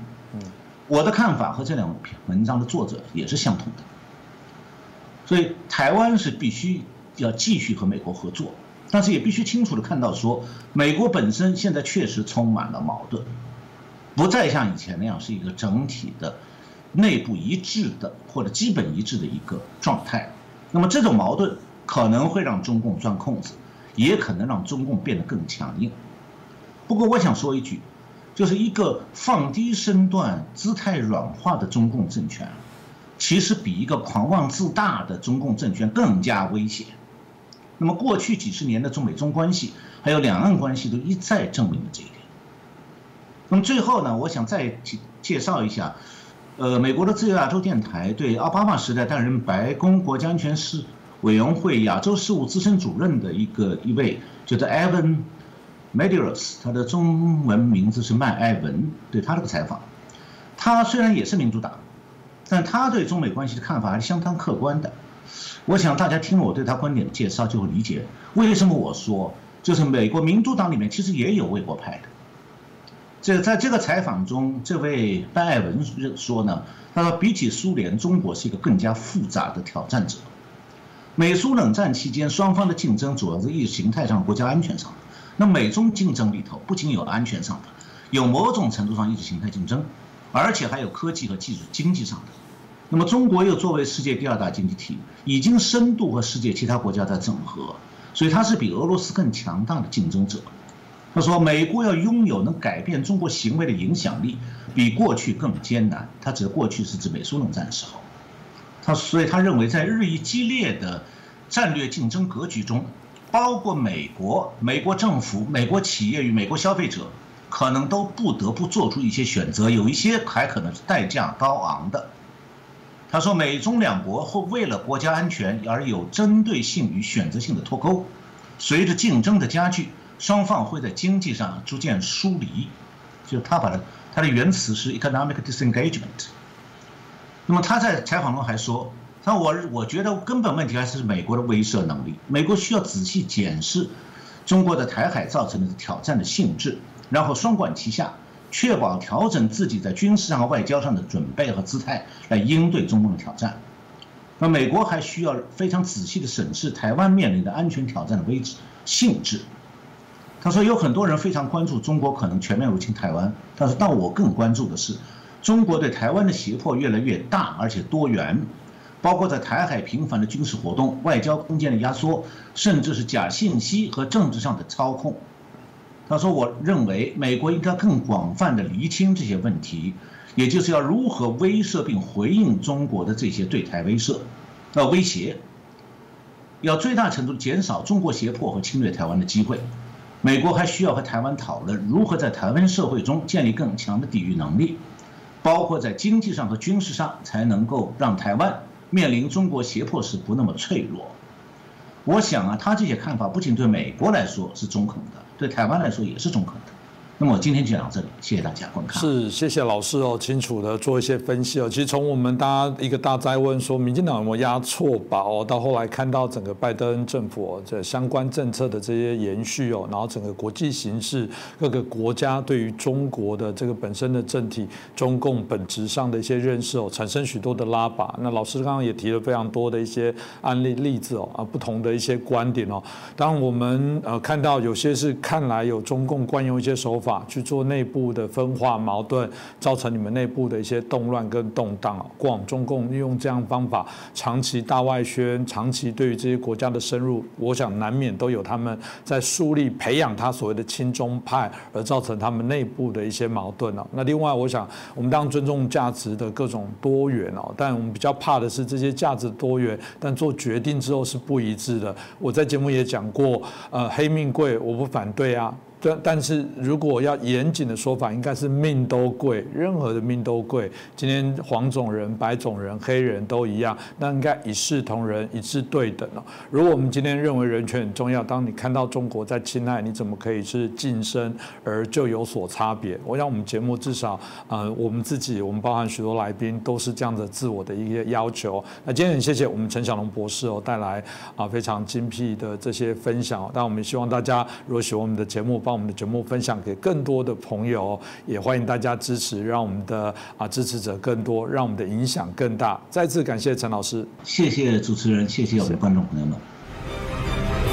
我的看法和这两篇文章的作者也是相同的。所以台湾是必须要继续和美国合作。但是也必须清楚的看到，说美国本身现在确实充满了矛盾，不再像以前那样是一个整体的、内部一致的或者基本一致的一个状态。那么这种矛盾可能会让中共钻空子，也可能让中共变得更强硬。不过我想说一句，就是一个放低身段、姿态软化的中共政权，其实比一个狂妄自大的中共政权更加危险。那么过去几十年的中美中关系，还有两岸关系，都一再证明了这一点。那么最后呢，我想再介介绍一下，呃，美国的自由亚洲电台对奥巴马时代担任白宫国家安全事委员会亚洲事务资深主任的一个一位，叫做 Evan Medeiros，他的中文名字是麦埃文，对他这个采访，他虽然也是民主党，但他对中美关系的看法还是相当客观的。我想大家听了我对他观点的介绍，就会理解为什么我说，就是美国民主党里面其实也有卫国派的。这在这个采访中，这位拜艾文说呢，他说比起苏联，中国是一个更加复杂的挑战者。美苏冷战期间，双方的竞争主要是意识形态上、国家安全上。那美中竞争里头，不仅有安全上的，有某种程度上意识形态竞争，而且还有科技和技术、经济上的。那么中国又作为世界第二大经济体，已经深度和世界其他国家在整合，所以它是比俄罗斯更强大的竞争者。他说，美国要拥有能改变中国行为的影响力，比过去更艰难。他指过去是指美苏冷战的时候。他所以他认为，在日益激烈的战略竞争格局中，包括美国、美国政府、美国企业与美国消费者，可能都不得不做出一些选择，有一些还可能是代价高昂的。他说，美中两国会为了国家安全而有针对性与选择性的脱钩，随着竞争的加剧，双方会在经济上逐渐疏离。就他把它，他的原词是 economic disengagement。那么他在采访中还说：“他我我觉得根本问题还是美国的威慑能力。美国需要仔细检视中国的台海造成的挑战的性质，然后双管齐下，确保调整自己在军事上和外交上的准备和姿态，来应对中共的挑战。那美国还需要非常仔细地审视台湾面临的安全挑战的危性质。”他说：“有很多人非常关注中国可能全面入侵台湾，但是但我更关注的是。”中国对台湾的胁迫越来越大，而且多元，包括在台海频繁的军事活动、外交空间的压缩，甚至是假信息和政治上的操控。他说：“我认为美国应该更广泛的厘清这些问题，也就是要如何威慑并回应中国的这些对台威慑、呃威胁，要最大程度减少中国胁迫和侵略台湾的机会。美国还需要和台湾讨论如何在台湾社会中建立更强的抵御能力。”包括在经济上和军事上，才能够让台湾面临中国胁迫时不那么脆弱。我想啊，他这些看法不仅对美国来说是中肯的，对台湾来说也是中肯的。那么我今天就讲到这里，谢谢大家观看。
是，谢谢老师哦，清楚的做一些分析哦。其实从我们大家一个大灾问说，民进党有没有压错吧？哦，到后来看到整个拜登政府这相关政策的这些延续哦，然后整个国际形势，各个国家对于中国的这个本身的政体，中共本质上的一些认识哦，产生许多的拉拔。那老师刚刚也提了非常多的一些案例例子哦，啊，不同的一些观点哦。当我们呃看到有些是看来有中共惯用一些手法法。去做内部的分化矛盾，造成你们内部的一些动乱跟动荡啊。过往中共用这样方法，长期大外宣，长期对于这些国家的深入，我想难免都有他们在树立、培养他所谓的亲中派，而造成他们内部的一些矛盾哦。那另外，我想我们当尊重价值的各种多元哦，但我们比较怕的是这些价值多元，但做决定之后是不一致的。我在节目也讲过，呃，黑命贵我不反对啊。但但是如果要严谨的说法，应该是命都贵，任何的命都贵。今天黄种人、白种人、黑人都一样，那应该一视同仁，一致对等哦。如果我们今天认为人权很重要，当你看到中国在侵害，你怎么可以是晋升而就有所差别？我想我们节目至少，呃，我们自己，我们包含许多来宾都是这样的自我的一些要求。那今天很谢谢我们陈小龙博士哦，带来啊非常精辟的这些分享。但我们希望大家如果喜欢我们的节目，帮我们的节目分享给更多的朋友，也欢迎大家支持，让我们的啊支持者更多，让我们的影响更大。再次感谢陈老师，
谢谢主持人，谢谢我们的观众朋友们。